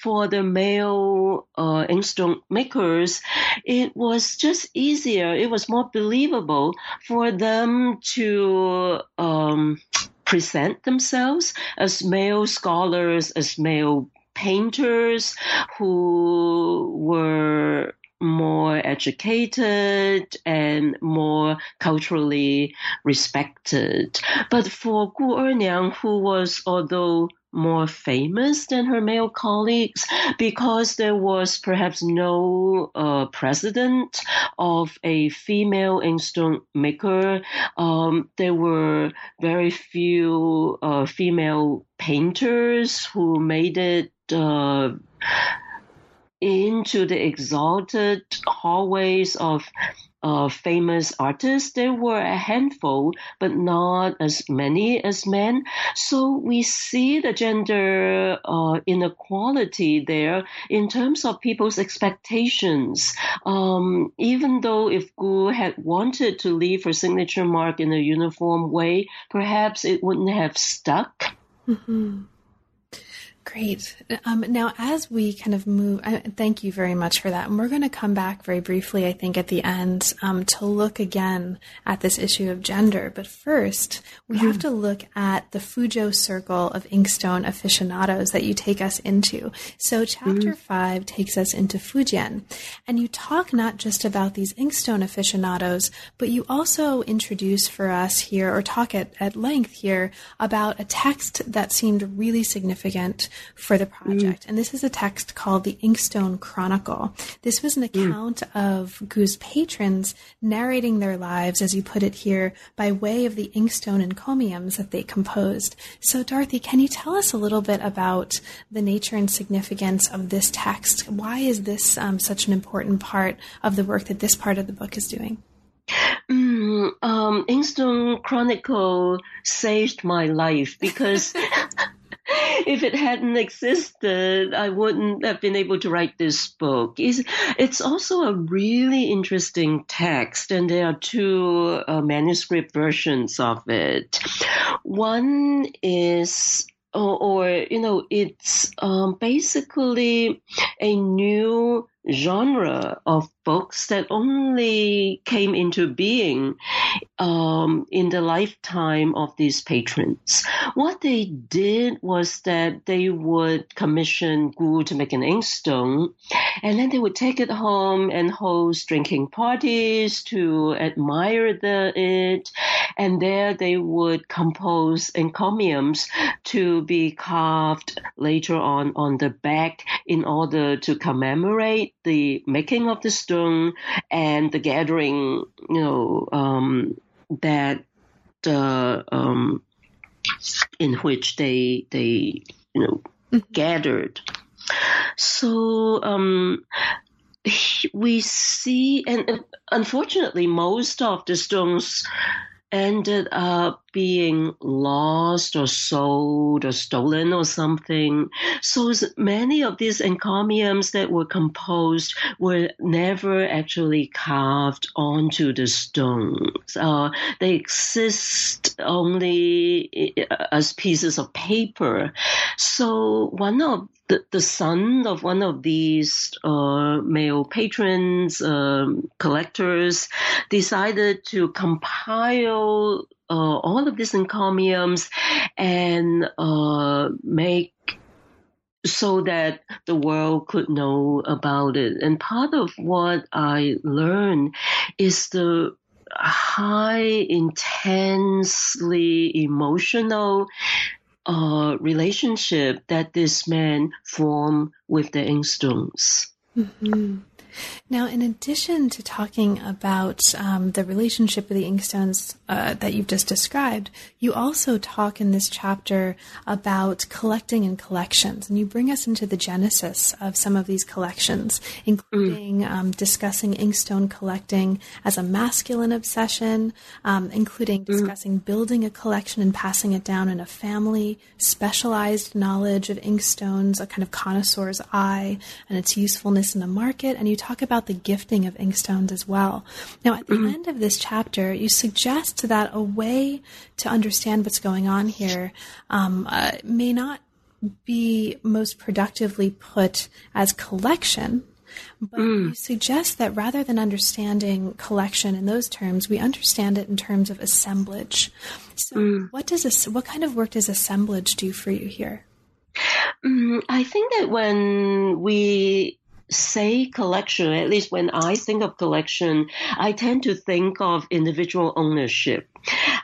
for the male uh, inkstone makers, it was just easier, it was more believable for them to um, present themselves as male scholars, as male painters who were more educated and more culturally respected. But for Gu Erniang, who was, although more famous than her male colleagues because there was perhaps no uh, precedent of a female inkstone maker. Um, there were very few uh, female painters who made it. Uh, into the exalted hallways of uh, famous artists, there were a handful, but not as many as men. So we see the gender uh, inequality there in terms of people's expectations. Um, even though if Gu had wanted to leave her signature mark in a uniform way, perhaps it wouldn't have stuck. Mm-hmm. Great. Um, now, as we kind of move, uh, thank you very much for that. And we're going to come back very briefly, I think, at the end um, to look again at this issue of gender. But first, we mm-hmm. have to look at the Fuzhou circle of inkstone aficionados that you take us into. So, chapter mm-hmm. five takes us into Fujian. And you talk not just about these inkstone aficionados, but you also introduce for us here, or talk at, at length here, about a text that seemed really significant for the project. Mm. And this is a text called the Inkstone Chronicle. This was an mm. account mm. of Gu's patrons narrating their lives, as you put it here, by way of the inkstone encomiums that they composed. So, Dorothy, can you tell us a little bit about the nature and significance of this text? Why is this um, such an important part of the work that this part of the book is doing? Mm, um, Inkstone Chronicle saved my life because <laughs> <laughs> if it hadn't existed, I wouldn't have been able to write this book. It's, it's also a really interesting text, and there are two uh, manuscript versions of it. One is or, or, you know, it's um, basically a new genre of books that only came into being um, in the lifetime of these patrons. What they did was that they would commission Gu to make an inkstone, and then they would take it home and host drinking parties to admire the, it, and there they would compose encomiums to be carved later on on the back in order to commemorate the making of the stone and the gathering, you know, um, that uh, um, in which they they you know mm-hmm. gathered. So um, we see, and unfortunately, most of the stones ended up being lost or sold or stolen or something. So many of these encomiums that were composed were never actually carved onto the stones. Uh, they exist only as pieces of paper. So one of the, the son of one of these uh, male patrons, um, collectors, decided to compile uh, all of these encomiums and uh, make so that the world could know about it. And part of what I learned is the high, intensely emotional uh, relationship that this man formed with the inkstones. Mm-hmm. Now, in addition to talking about um, the relationship of the inkstones uh, that you've just described, you also talk in this chapter about collecting and collections, and you bring us into the genesis of some of these collections, including mm. um, discussing inkstone collecting as a masculine obsession, um, including mm. discussing mm. building a collection and passing it down in a family, specialized knowledge of inkstones, a kind of connoisseur's eye, and its usefulness in the market, and you talk talk about the gifting of inkstones as well. Now, at the <clears throat> end of this chapter, you suggest that a way to understand what's going on here um, uh, may not be most productively put as collection, but mm. you suggest that rather than understanding collection in those terms, we understand it in terms of assemblage. So, mm. what does this, what kind of work does assemblage do for you here? Mm, I think that when we say collection, at least when I think of collection, I tend to think of individual ownership.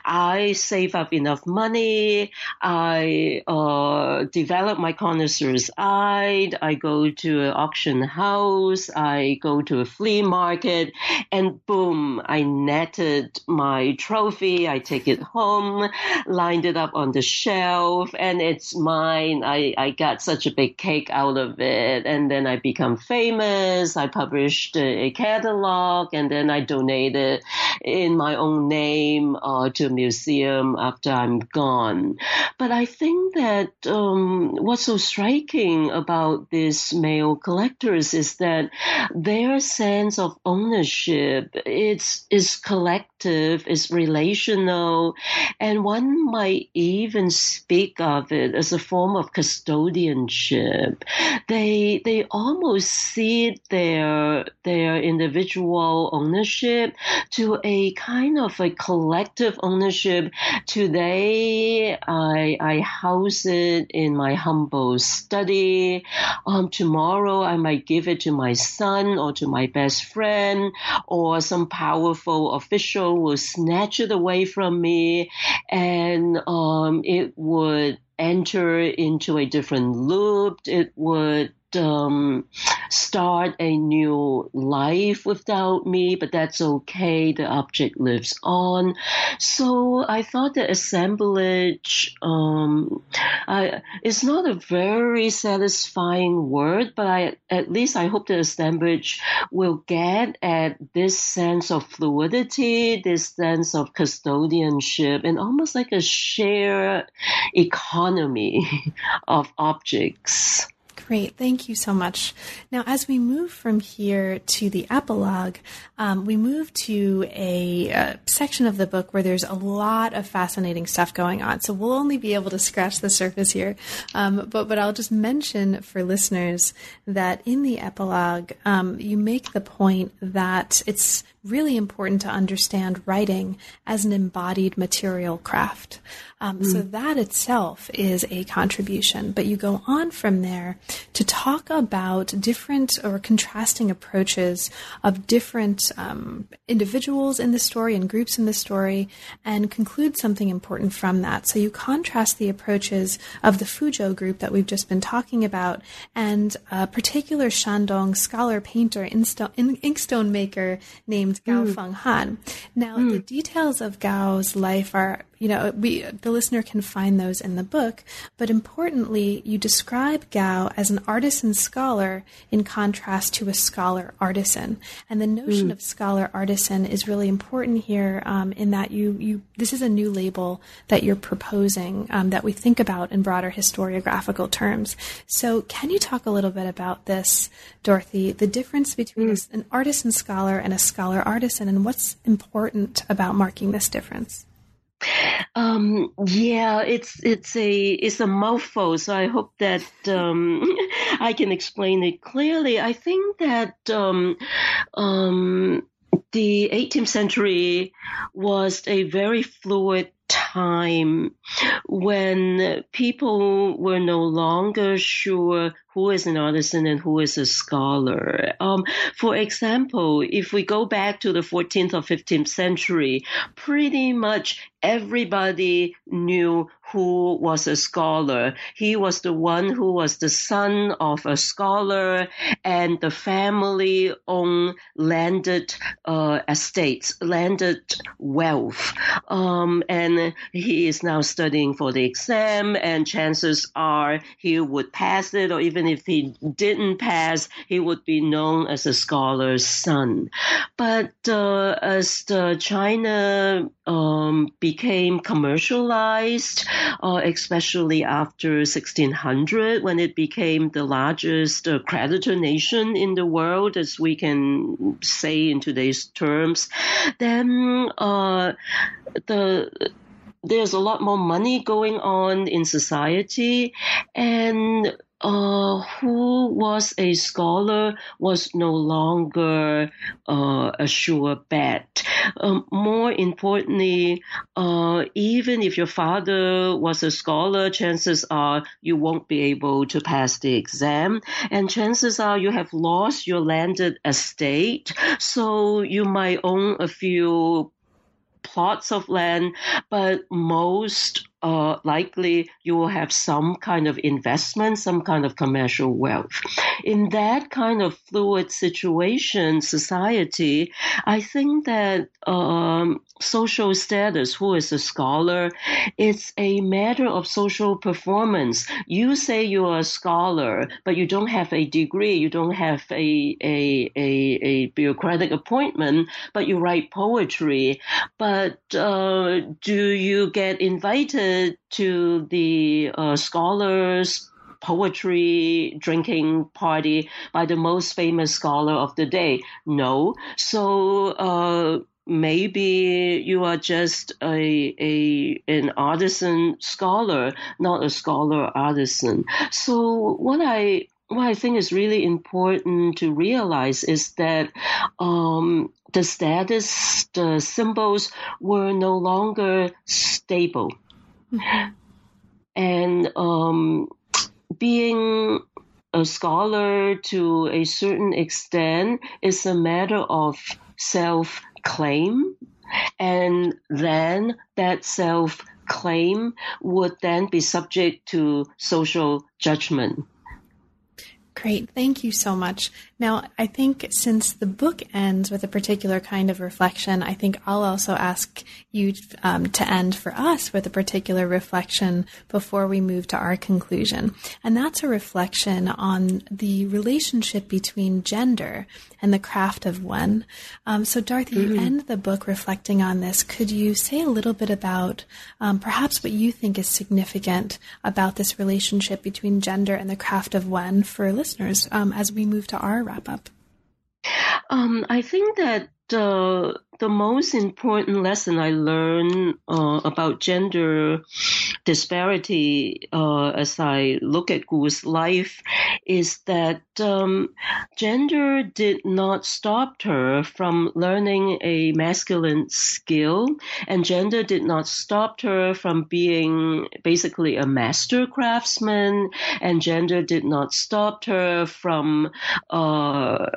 I save up enough money. I uh, develop my connoisseur's eye. I go to an auction house. I go to a flea market, and boom, I netted my trophy. I take it home, lined it up on the shelf, and it's mine. I, I got such a big cake out of it, and then I become famous. I published a catalog, and then I donated in my own name uh, to a museum after I'm gone. But I think that um, what's so striking about these male collectors is that their sense of ownership it's is collective, is relational, and one might even speak of it as a form of custodianship. They they almost see their their individual ownership to a kind of a collective ownership. Today, I I house it in my humble study. Um, tomorrow, I might give it to my son or to my best friend, or some powerful official will snatch it away from me, and um, it would enter into a different loop. It would um, start a new life without me, but that's okay. The object lives on. So I thought the assemblage um, I, it's not a very satisfying word, but I, at least I hope the assemblage will get at this sense of fluidity, this sense of custodianship, and almost like a shared economy <laughs> of objects. Great, thank you so much. Now, as we move from here to the epilogue, um, we move to a, a, section of the book where there's a lot of fascinating stuff going on. So we'll only be able to scratch the surface here, um, but but I'll just mention for listeners that in the epilogue, um, you make the point that it's really important to understand writing as an embodied material craft. Um, mm. So that itself is a contribution. But you go on from there to talk about different or contrasting approaches of different um, individuals in the story and groups in the story and conclude something important from that. So you contrast the approaches of the Fuzhou group that we've just been talking about and a particular Shandong scholar painter, inkstone maker named Gao mm. Fenghan. Now, mm. the details of Gao's life are you know, we the listener can find those in the book. But importantly, you describe Gao as an artisan scholar in contrast to a scholar artisan, and the notion mm. of scholar artisan is really important here. Um, in that you you this is a new label that you're proposing um, that we think about in broader historiographical terms. So, can you talk a little bit about this, Dorothy? The difference between mm. an artisan scholar and a scholar artisan, and what's important about marking this difference? Um, yeah, it's it's a it's a mouthful. So I hope that um, <laughs> I can explain it clearly. I think that um, um the 18th century was a very fluid time when people were no longer sure who is an artisan and who is a scholar. Um, for example, if we go back to the 14th or 15th century, pretty much everybody knew who was a scholar. He was the one who was the son of a scholar, and the family owned landed uh, estates, landed wealth. Um, and he is now studying for the exam, and chances are he would pass it, or even if he didn't pass, he would be known as a scholar's son. But uh, as the China um, became commercialized, uh, especially after 1600 when it became the largest uh, creditor nation in the world, as we can say in today's terms, then uh, the there's a lot more money going on in society. And uh, who was a scholar was no longer uh, a sure bet. Um, more importantly, uh, even if your father was a scholar, chances are you won't be able to pass the exam, and chances are you have lost your landed estate, so you might own a few plots of land, but most uh, likely you will have some kind of investment, some kind of commercial wealth. In that kind of fluid situation, society, I think that um, social status, who is a scholar, it's a matter of social performance. You say you are a scholar, but you don't have a degree, you don't have a, a, a, a bureaucratic appointment, but you write poetry. But uh, do you get invited to the uh, scholars? poetry drinking party by the most famous scholar of the day. No. So, uh, maybe you are just a, a an artisan scholar, not a scholar artisan. So what I what I think is really important to realize is that um, the status, the symbols were no longer stable, mm-hmm. <laughs> and um, being a scholar to a certain extent is a matter of self claim, and then that self claim would then be subject to social judgment. Great. Thank you so much. Now, I think since the book ends with a particular kind of reflection, I think I'll also ask you um, to end for us with a particular reflection before we move to our conclusion. And that's a reflection on the relationship between gender and the craft of one. Um, so, Dorothy, mm-hmm. you end the book reflecting on this. Could you say a little bit about um, perhaps what you think is significant about this relationship between gender and the craft of one for listeners um, as we move to our wrap up? Um, I think that the the most important lesson I learned uh, about gender disparity uh, as I look at Gu's life is that um, gender did not stop her from learning a masculine skill, and gender did not stop her from being basically a master craftsman, and gender did not stop her from uh,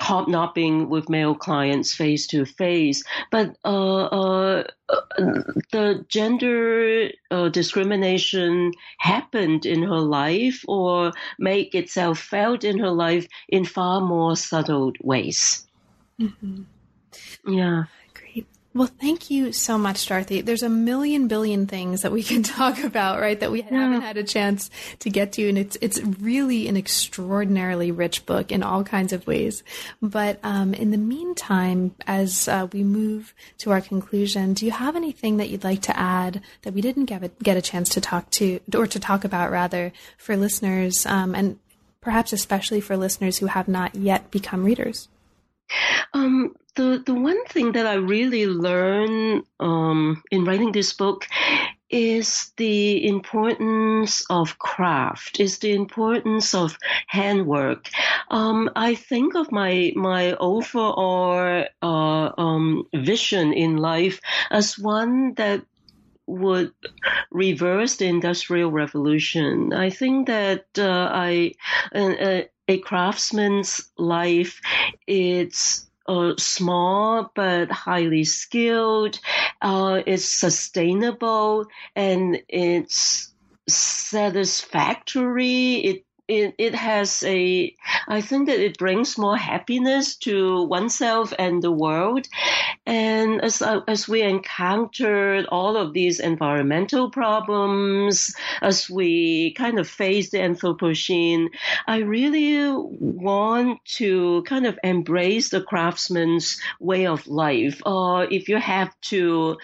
hobnobbing with male clients face to face. But uh, uh, the gender uh, discrimination happened in her life or make itself felt in her life in far more subtle ways. Mm-hmm. Yeah. Well, thank you so much, Dorothy. There's a million billion things that we can <laughs> talk about, right? That we yeah. haven't had a chance to get to, and it's it's really an extraordinarily rich book in all kinds of ways. But um, in the meantime, as uh, we move to our conclusion, do you have anything that you'd like to add that we didn't get a, get a chance to talk to or to talk about rather for listeners, um, and perhaps especially for listeners who have not yet become readers? Um, the the one thing that I really learned um, in writing this book is the importance of craft, is the importance of handwork. Um, I think of my my overall uh, um, vision in life as one that would reverse the industrial revolution. I think that uh, a craftsman's life it's uh, small but highly skilled. Uh, it's sustainable and it's satisfactory. It it, it has a i think that it brings more happiness to oneself and the world and as as we encountered all of these environmental problems as we kind of face the anthropocene i really want to kind of embrace the craftsman's way of life or uh, if you have to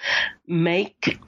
make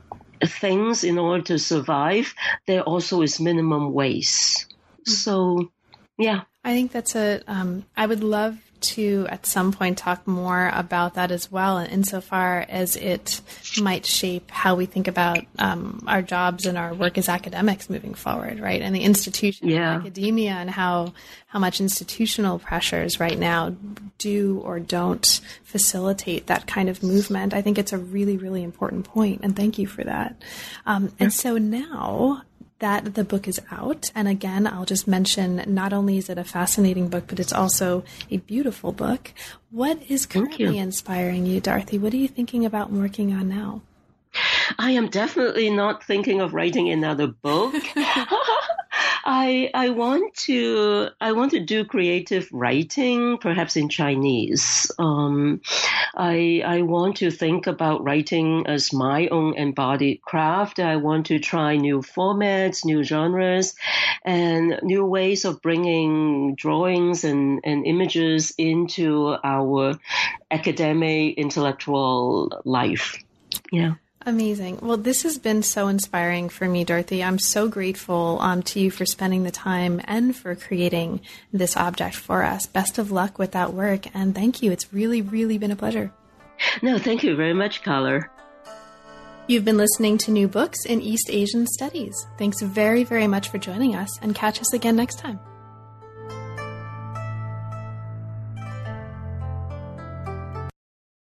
things in order to survive there also is minimum waste so, yeah. I think that's a. Um, I would love to at some point talk more about that as well, insofar as it might shape how we think about um, our jobs and our work as academics moving forward, right? And the institution yeah. academia and how how much institutional pressures right now do or don't facilitate that kind of movement. I think it's a really really important point, and thank you for that. Um, and so now that the book is out. And again, I'll just mention not only is it a fascinating book, but it's also a beautiful book. What is currently you. inspiring you, Dorothy? What are you thinking about working on now? I am definitely not thinking of writing another book. <laughs> I I want to I want to do creative writing, perhaps in Chinese. Um, I I want to think about writing as my own embodied craft. I want to try new formats, new genres, and new ways of bringing drawings and, and images into our academic intellectual life. Yeah. Amazing. Well, this has been so inspiring for me, Dorothy. I'm so grateful um, to you for spending the time and for creating this object for us. Best of luck with that work, and thank you. It's really, really been a pleasure. No, thank you very much, Carla. You've been listening to New Books in East Asian Studies. Thanks very, very much for joining us, and catch us again next time.